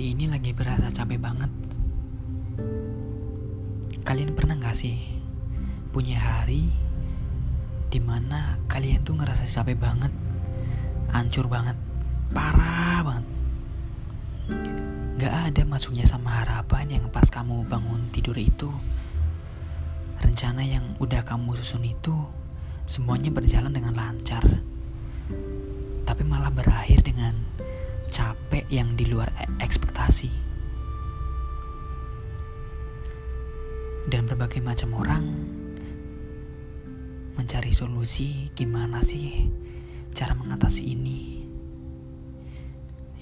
Hari ini lagi berasa capek banget. Kalian pernah gak sih punya hari di mana kalian tuh ngerasa capek banget, hancur banget, parah banget. Gak ada masuknya sama harapan yang pas kamu bangun tidur itu. Rencana yang udah kamu susun itu semuanya berjalan dengan lancar. Tapi malah berakhir dengan capek yang di luar e- ekspektasi. Dan berbagai macam orang mencari solusi gimana sih cara mengatasi ini.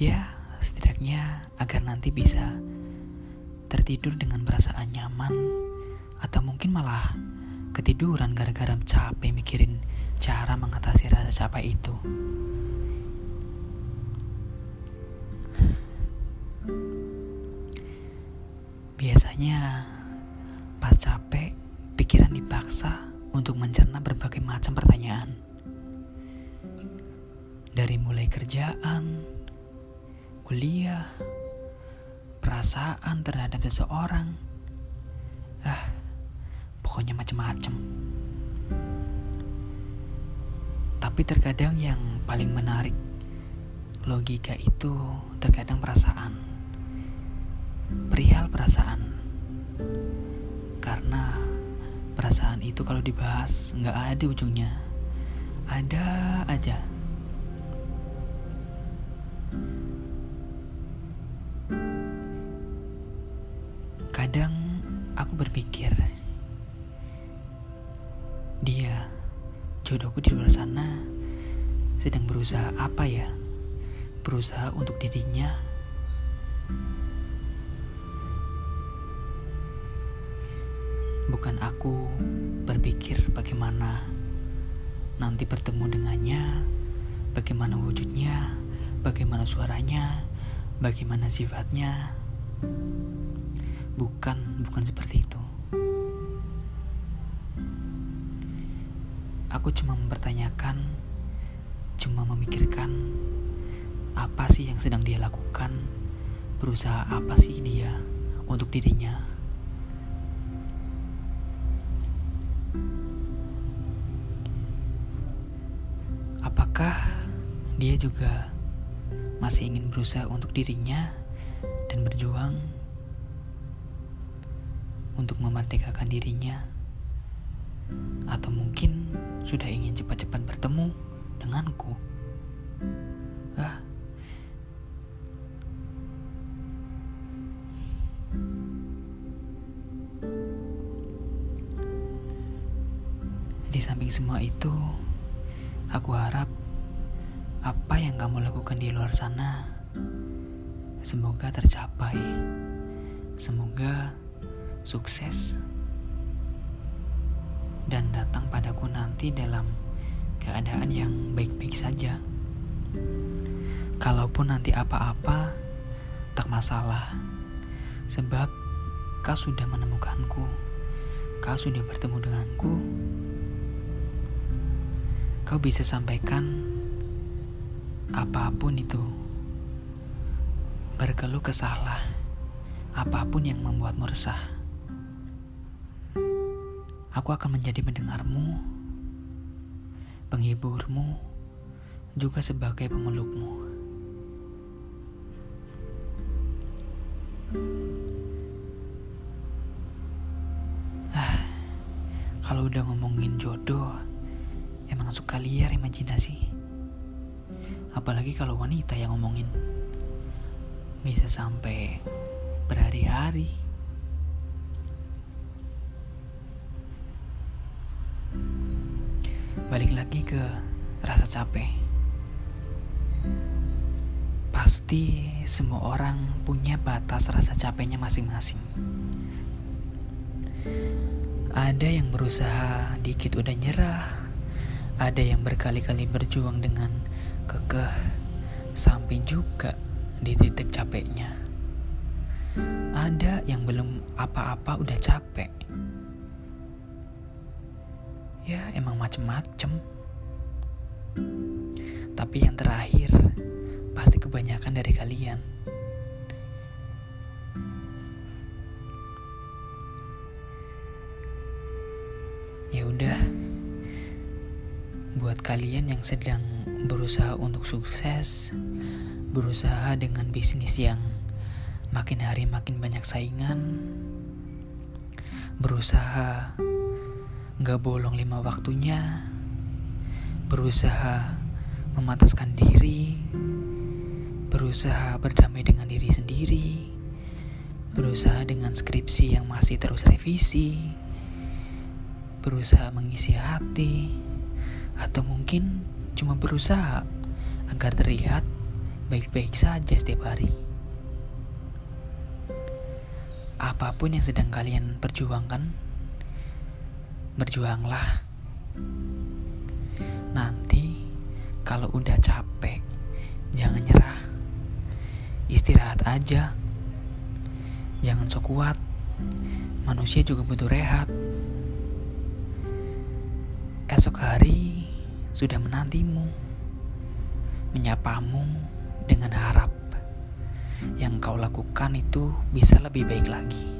Ya, setidaknya agar nanti bisa tertidur dengan perasaan nyaman atau mungkin malah ketiduran gara-gara capek mikirin cara mengatasi rasa capek itu. Pas capek, pikiran dipaksa untuk mencerna berbagai macam pertanyaan. Dari mulai kerjaan, kuliah, perasaan terhadap seseorang. Ah, pokoknya macam-macam. Tapi terkadang yang paling menarik logika itu terkadang perasaan perihal perasaan karena perasaan itu kalau dibahas nggak ada ujungnya. Ada aja. Kadang aku berpikir dia jodohku di luar sana sedang berusaha apa ya? Berusaha untuk dirinya Bukan aku berpikir bagaimana nanti bertemu dengannya, bagaimana wujudnya, bagaimana suaranya, bagaimana sifatnya. Bukan, bukan seperti itu. Aku cuma mempertanyakan, cuma memikirkan apa sih yang sedang dia lakukan, berusaha apa sih dia untuk dirinya. Dia juga masih ingin berusaha untuk dirinya dan berjuang untuk memerdekakan dirinya? Atau mungkin sudah ingin cepat-cepat bertemu denganku? Ah, di samping semua itu, aku harap apa yang kamu lakukan di luar sana semoga tercapai. Semoga sukses dan datang padaku nanti dalam keadaan yang baik-baik saja. Kalaupun nanti apa-apa, tak masalah. Sebab kau sudah menemukanku. Kau sudah bertemu denganku. Kau bisa sampaikan apa pun itu. Berkeluh kesalah, apa pun yang membuatmu resah. Aku akan menjadi mendengarmu, penghiburmu, juga sebagai pemelukmu. Ah, kalau udah ngomongin jodoh, emang suka liar imajinasi apalagi kalau wanita yang ngomongin. Bisa sampai berhari-hari. Balik lagi ke rasa capek. Pasti semua orang punya batas rasa capeknya masing-masing. Ada yang berusaha dikit udah nyerah ada yang berkali-kali berjuang dengan kekeh sampai juga di titik capeknya. Ada yang belum apa-apa udah capek. Ya emang macem-macem. Tapi yang terakhir pasti kebanyakan dari kalian. Ya udah, buat kalian yang sedang berusaha untuk sukses, berusaha dengan bisnis yang makin hari makin banyak saingan, berusaha gak bolong lima waktunya, berusaha memataskan diri, berusaha berdamai dengan diri sendiri, berusaha dengan skripsi yang masih terus revisi, berusaha mengisi hati, atau mungkin cuma berusaha agar terlihat baik-baik saja setiap hari. Apa pun yang sedang kalian perjuangkan, berjuanglah. Nanti, kalau udah capek, jangan nyerah. Istirahat aja. Jangan sok kuat. Manusia juga butuh rehat. Esok hari sudah menantimu, menyapamu dengan harap yang kau lakukan itu bisa lebih baik lagi.